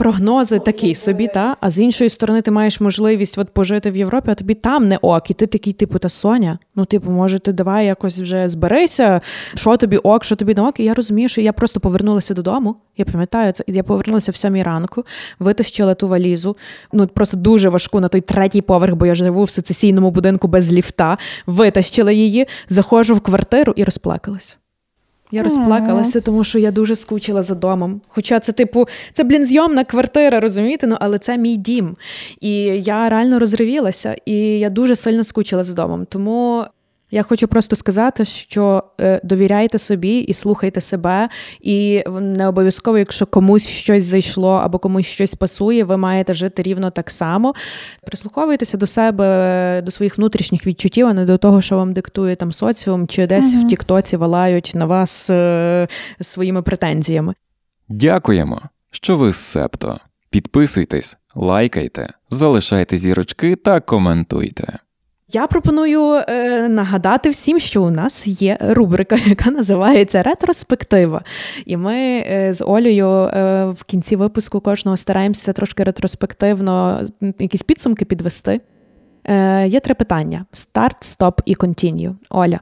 Прогнози такі собі, та а з іншої сторони, ти маєш можливість от пожити в Європі, а тобі там не ok, і ти такий, типу, та Соня. Ну, типу, може, ти давай якось вже зберися, що тобі ок, що тобі не ок. І я розумію, що я просто повернулася додому. Я пам'ятаю це, я повернулася в сьомій ранку, витащила ту валізу. Ну просто дуже важку на той третій поверх, бо я живу в сецесійному будинку без ліфта. Витащила її, заходжу в квартиру і розплакалась. Я розплакалася, тому що я дуже скучила за домом. Хоча це, типу, це, блін, зйомна квартира, розумієте? Ну, але це мій дім. І я реально розривілася, і я дуже сильно скучила за домом. Тому я хочу просто сказати, що е, довіряйте собі і слухайте себе, і не обов'язково, якщо комусь щось зайшло або комусь щось пасує, ви маєте жити рівно так само. Прислуховуйтеся до себе, до своїх внутрішніх відчуттів, а не до того, що вам диктує там соціум, чи десь угу. в Тіктоці валають на вас е, своїми претензіями. Дякуємо, що ви з Септо. Підписуйтесь, лайкайте, залишайте зірочки та коментуйте. Я пропоную е, нагадати всім, що у нас є рубрика, яка називається Ретроспектива. І ми е, з Олею е, в кінці випуску кожного стараємося трошки ретроспективно якісь підсумки підвести. Е, Є три питання: старт, стоп і контінью. Оля.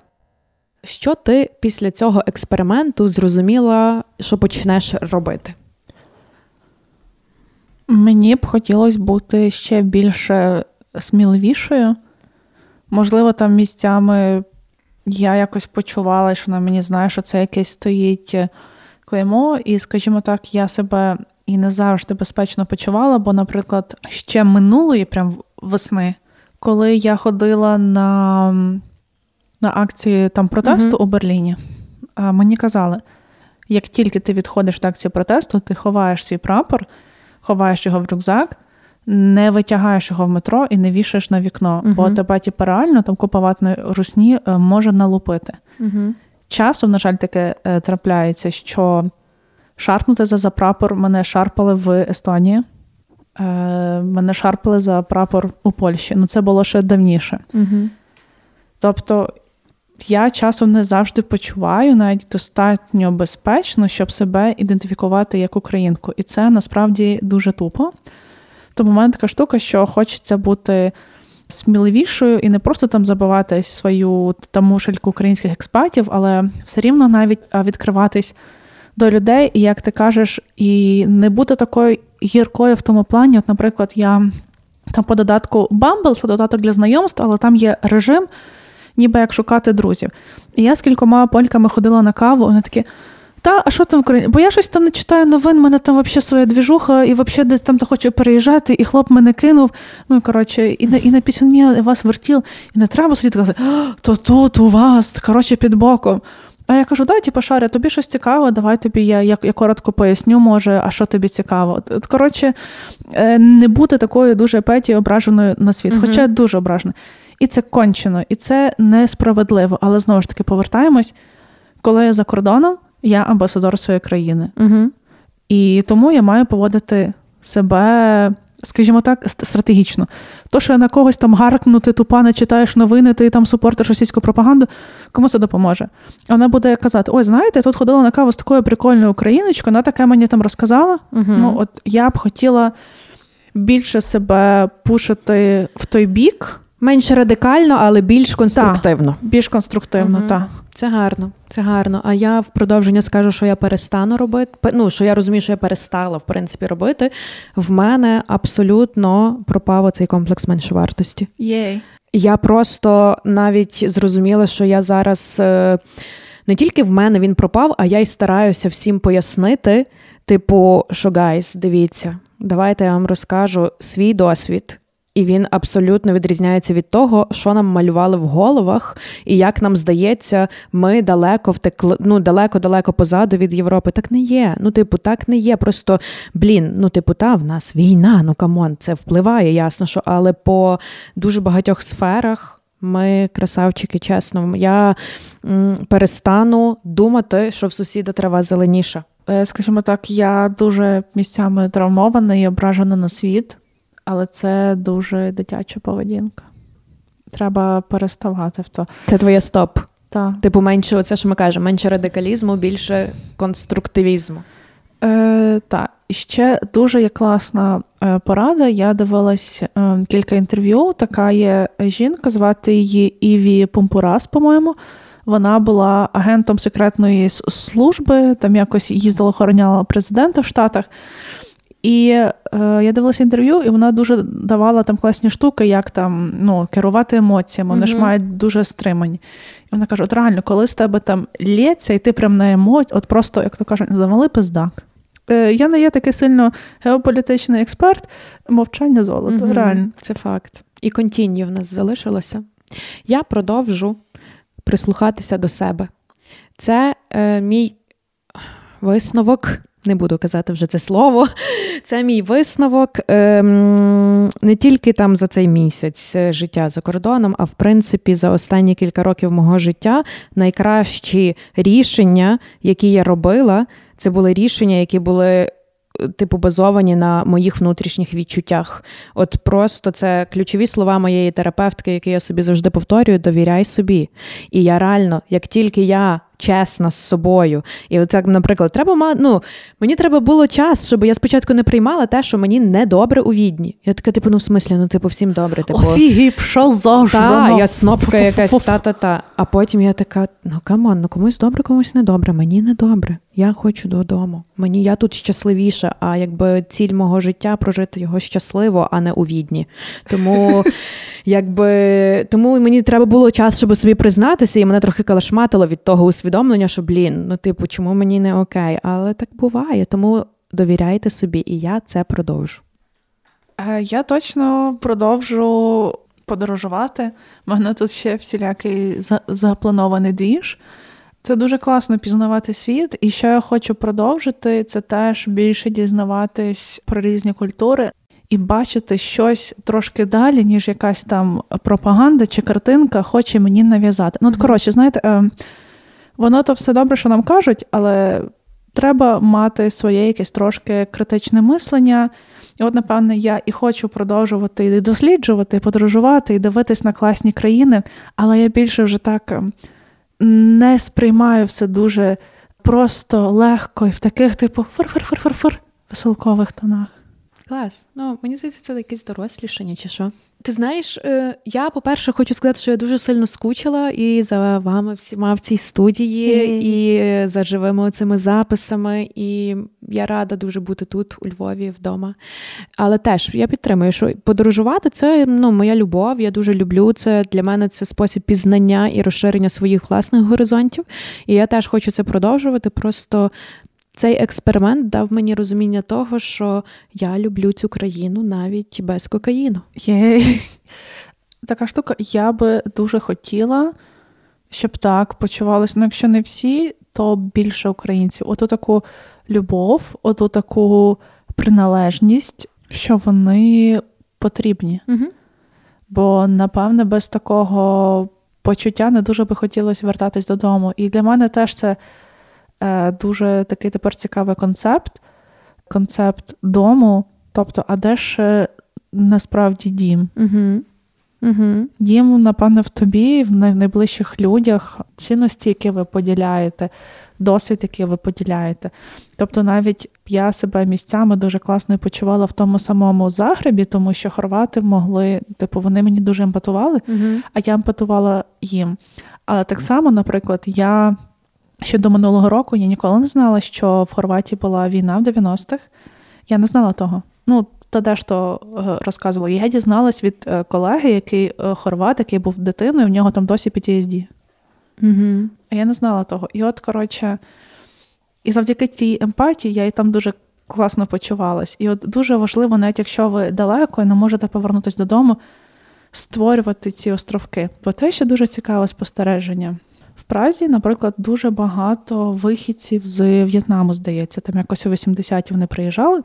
Що ти після цього експерименту зрозуміла, що почнеш робити? Мені б хотілося бути ще більше сміливішою. Можливо, там місцями я якось почувала, що на мені знає, що це якесь стоїть е, клеймо, і, скажімо так, я себе і не завжди безпечно почувала, бо, наприклад, ще минулої прям весни, коли я ходила на на акції там протесту uh у Берліні, мені казали, як тільки ти відходиш від акції протесту, ти ховаєш свій прапор, ховаєш його в рюкзак не витягаєш його в метро і не вішаєш на вікно, uh бо тебе типу, реально там купа ватної русні е, може налупити. uh Часом, на жаль, таке е, трапляється, що шарпнути за прапор мене шарпали в Естонії. Е, мене шарпали за прапор у Польщі. Ну це було ще давніше. uh Тобто я часом не завжди почуваю навіть достатньо безпечно, щоб себе ідентифікувати як українку. І це насправді дуже тупо. Тому в мене така штука, що хочеться бути сміливішою і не просто там забивати свою тамушельку українських експатів, але все рівно навіть відкриватись до людей, і як ти кажеш, і не бути такою гіркою в тому плані. От, наприклад, я там по додатку Bumble, це додаток для знайомств, але там є режим, ніби як шукати друзів. І я з кількома польками ходила на каву, вони такі. Та, а що там в Україні? Бо я щось там не читаю новин, мене там взагалі своя двіжуха, і взагалі десь там хочу переїжджати, і хлоп мене кинув. Ну, і коротше, і на і на пісні вас вертіл, і не треба сидіти казати, то тут у вас, коротше, під боком. А я кажу, дай, типу, Шаря, тобі щось цікаво, давай тобі я я, я коротко поясню, може, а що тобі цікаво. От, Коротше, е, не бути такою дуже петі ображеною на світ, uh хоча дуже ображена. І це кончено, і це несправедливо. Але знову ж таки повертаємось, коли я за кордоном, я амбасадор своєї країни. uh І тому я маю поводити себе скажімо так, стратегічно. То, що на когось там гаркнути, ти тупа не читаєш новини, ти там супортиш російську пропаганду, кому це допоможе? Вона буде казати: Ой, знаєте, я тут ходила на каву з такою прикольною україночкою, вона таке мені там розказала. Угу. Ну, от я б хотіла більше себе пушити в той бік. Менш радикально, але більш конструктивно. Так, Більш конструктивно, угу. так. Це гарно, це гарно. А я в продовження скажу, що я перестану робити. Ну, що я розумію, що я перестала в принципі робити. В мене абсолютно пропав оцей комплекс меншовартості. Єй. Я просто навіть зрозуміла, що я зараз е, не тільки в мене він пропав, а я й стараюся всім пояснити. Типу, що guys, дивіться, давайте я вам розкажу свій досвід і він абсолютно відрізняється від того, що нам малювали в головах, і як нам здається, ми далеко втекли, ну далеко-далеко позаду від Європи. Так не є. Ну, типу, так не є. Просто блін, ну типу, та в нас війна, ну come on, це впливає, ясно, що але по дуже багатьох сферах. Ми красавчики, чесно. Я м, перестану думати, що в сусіда трава зеленіша. Е, скажімо так, я дуже місцями травмована і ображена на світ але це дуже дитяча поведінка. Треба переставати в то. Це твоє стоп. Так. Типу, менше, оце що ми кажемо, менше радикалізму, більше конструктивізму. Е, Так. І ще дуже є класна е, порада. Я дивилась е, кілька інтерв'ю. Така є жінка, звати її Іві Пумпурас, по-моєму. Вона була агентом секретної служби, там якось їздила, охороняла президента в Штатах. І е, я дивилася інтерв'ю, і вона дуже давала там класні штуки, як там ну, керувати емоціями. Вони mm-hmm. ж мають дуже стримані. І вона каже: от реально, коли з тебе там лється, і ти прям на емоції, от просто, як то кажуть, завали пиздак. Е, Я не є такий сильно геополітичний експерт, мовчання золото. Mm-hmm. Реально. Це факт. І контінні в нас залишилося. Я продовжу прислухатися до себе. Це е, мій висновок не буду казати вже це слово. Це мій висновок ем, не тільки там за цей місяць е, життя за кордоном, а в принципі за останні кілька років мого життя найкращі рішення, які я робила, це були рішення, які були. Типу, базовані на моїх внутрішніх відчуттях. От просто це ключові слова моєї терапевтки, які я собі завжди повторюю: довіряй собі. І я реально, як тільки я чесна з собою. І от так, наприклад, треба ну, мені треба було час, щоб я спочатку не приймала те, що мені не добре у Відні. Я така, типу, ну в смислі, ну типу, всім добре. Типу, що за Та, я снобка якась та-та-та. А потім я така: ну come on, ну комусь добре, комусь не добре. Мені не добре. Я хочу додому. Мені я тут щасливіша, а якби ціль мого життя прожити його щасливо, а не у Відні. Тому якби тому мені треба було час, щоб собі признатися, і мене трохи калашматило від того усвідомлення, що блін, ну типу, чому мені не окей? Але так буває. Тому довіряйте собі, і я це продовжу. Е, я точно продовжу подорожувати. У мене тут ще всілякий запланований двіж. Це дуже класно пізнавати світ. І що я хочу продовжити, це теж більше дізнаватись про різні культури і бачити щось трошки далі, ніж якась там пропаганда чи картинка хоче мені нав'язати. Ну, от, коротше, знаєте, е, воно то все добре, що нам кажуть, але треба мати своє якесь трошки критичне мислення. І от, напевне, я і хочу продовжувати і досліджувати, і подорожувати, і дивитись на класні країни, але я більше вже так ем, не сприймаю все дуже просто легко і в таких, типу, фыр-фыр-фыр-фыр-фыр веселкових тонах. Клас. Ну, мені здається, це якесь дорослішання, чи що. Ти знаєш, е, я, по-перше, хочу сказати, що я дуже сильно скучила і за вами всіма в цій студії, mm-hmm. і за живими цими записами. І я рада дуже бути тут, у Львові, вдома. Але теж я підтримую, що подорожувати це ну, моя любов. Я дуже люблю це. Для мене це спосіб пізнання і розширення своїх власних горизонтів. І я теж хочу це продовжувати. Просто цей експеримент дав мені розуміння того, що я люблю цю країну навіть без кокаїну. Єй. Така штука, я би дуже хотіла, щоб так почувалися. Ну, якщо не всі, то більше українців. Оту таку любов, оту таку приналежність, що вони потрібні. Угу. Бо, напевне, без такого почуття не дуже би хотілося вертатись додому. І для мене теж це дуже такий тепер цікавий концепт концепт дому. Тобто, а де ж е, насправді дім? Угу. Угу. Дім, напевно, в тобі, в найближчих людях, цінності, які ви поділяєте, досвід, який ви поділяєте. Тобто, навіть я себе місцями дуже класно почувала в тому самому Загребі, тому що хорвати могли, типу, вони мені дуже емпатували, угу. а я емпатувала їм. Але так само, наприклад, я Ще до минулого року я ніколи не знала, що в Хорватії була війна в 90-х. Я не знала того. Ну, та де ж то е, розказувала. Я дізналась від е, колеги, який е, хорват, який був дитиною, в нього там досі PTSD. Угу. А я не знала того. І от, коротше, і завдяки тій емпатії я і там дуже класно почувалась. І от дуже важливо, навіть якщо ви далеко і не можете повернутися додому, створювати ці островки. Бо те ще дуже цікаве спостереження. В Празі, наприклад, дуже багато вихідців з В'єтнаму, здається, там якось у 80-ті вони приїжджали.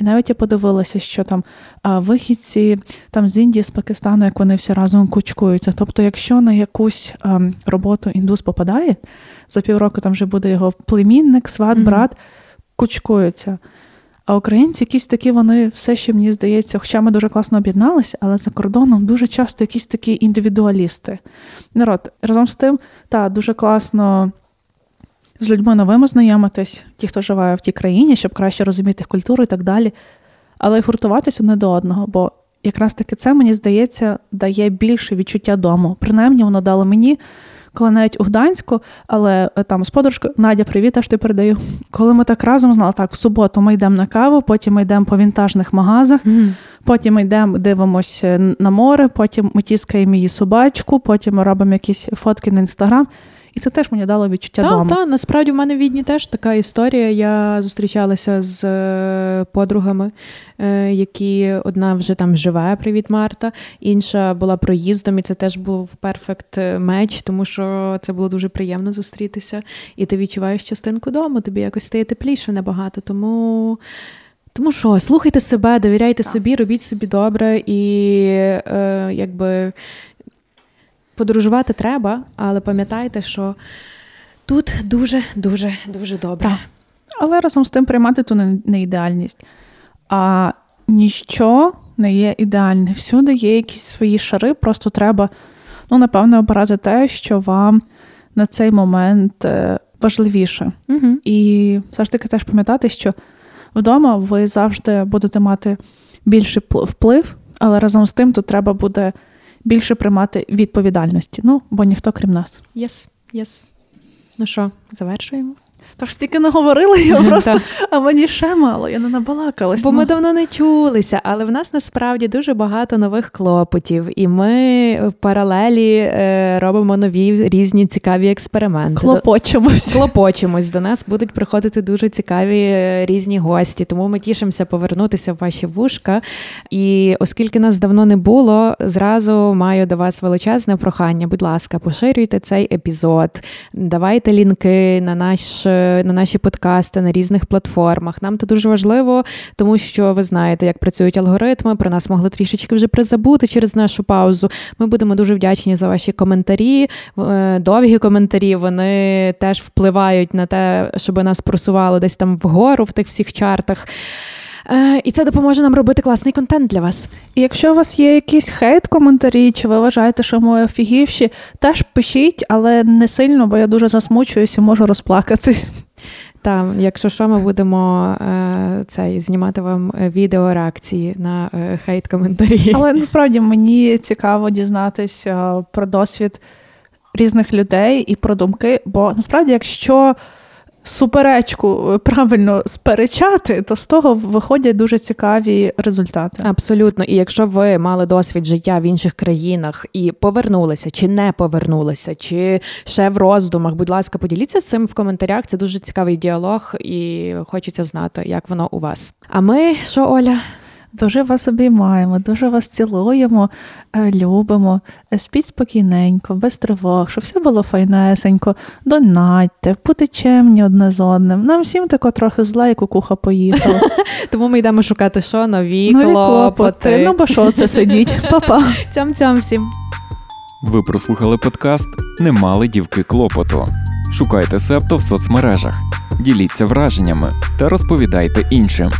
І навіть я подивилася, що там вихідці там з Індії, з Пакистану, як вони всі разом кучкуються. Тобто, якщо на якусь роботу індус попадає, за півроку там вже буде його племінник, сват, брат, кучкуються. А українці якісь такі, вони все ще мені здається, хоча ми дуже класно об'єдналися, але за кордоном дуже часто якісь такі індивідуалісти. Народ, разом з тим, так, дуже класно з людьми новими знайомитись, ті, хто живе в тій країні, щоб краще розуміти культуру і так далі. Але й гуртуватися одне до одного, бо якраз таки це, мені здається, дає більше відчуття дому. Принаймні, воно дало мені коли навіть у Гданську, але е, там з подружкою Надя, привіт, аж ти передаю. Коли ми так разом знали, так в суботу ми йдемо на каву, потім ми йдемо по вінтажних магазах, mm. потім ми йдемо, дивимось на море, потім ми тіскаємо її собачку, потім ми робимо якісь фотки на інстаграм. І це теж мені дало відчуття та, дому. Так, насправді в мене в Відні теж така історія. Я зустрічалася з е, подругами, е, які одна вже там живе, привіт, Марта, інша була проїздом, і це теж був перфект меч, тому що це було дуже приємно зустрітися. І ти відчуваєш частинку дому, тобі якось стає тепліше набагато. Тому. Тому що слухайте себе, довіряйте так. собі, робіть собі добре і е, якби подорожувати треба, але пам'ятайте, що тут дуже, дуже, дуже добре. Так. Але разом з тим приймати ту не ідеальність. А ніщо не є ідеальне. Всюди є якісь свої шари, просто треба, ну, напевно, обирати те, що вам на цей момент е, важливіше. Угу. І таки теж пам'ятати, що вдома ви завжди будете мати більший вплив, але разом з тим тут треба буде більше приймати відповідальності. Ну, бо ніхто крім нас. Yes, yes, yes. Yes. Ну що, завершуємо? Тож стільки не говорили, я просто, а мені ще мало, я не набалакалась. Бо ну. ми давно не чулися, але в нас насправді дуже багато нових клопотів, і ми в паралелі е, робимо нові різні цікаві експерименти. Клопочемось. Клопочемось. До нас будуть приходити дуже цікаві е, різні гості, тому ми тішимося повернутися в ваші вушка. І оскільки нас давно не було, зразу маю до вас величезне прохання. Будь ласка, поширюйте цей епізод, давайте лінки на наш на наші подкасти на різних платформах. Нам це дуже важливо, тому що ви знаєте, як працюють алгоритми. Про нас могли трішечки вже призабути через нашу паузу. Ми будемо дуже вдячні за ваші коментарі, е, довгі коментарі. Вони теж впливають на те, щоб нас просували десь там вгору в тих всіх чартах. Е, і це допоможе нам робити класний контент для вас. І якщо у вас є якісь хейт-коментарі, чи ви вважаєте, що ми офігівші, теж пишіть, але не сильно, бо я дуже засмучуюсь і можу розплакатись. Та, якщо що, ми будемо е, цей, знімати вам відео реакції на е, хейт-коментарі. Але насправді мені цікаво дізнатися про досвід різних людей і про думки. Бо насправді, якщо суперечку е, правильно сперечати, то з того виходять дуже цікаві результати. Абсолютно, і якщо ви мали досвід життя в інших країнах і повернулися, чи не повернулися, чи ще в роздумах, будь ласка, поділіться з цим в коментарях. Це дуже цікавий діалог, і хочеться знати, як воно у вас. А ми що, Оля? Дуже вас обіймаємо, дуже вас цілуємо, е, любимо. Е, спіть спокійненько, без тривог, щоб все було файнесенько, донатьте, будьте чемні одне з одним. Нам всім тако трохи зла, і кукуха поїхала. Тому ми йдемо шукати що нові, клопоти. клопоти. Ну бо що це сидіть? Па-па. Цьом-цьом всім. Ви прослухали подкаст Не мали дівки клопоту. Шукайте септо в соцмережах, діліться враженнями та розповідайте іншим.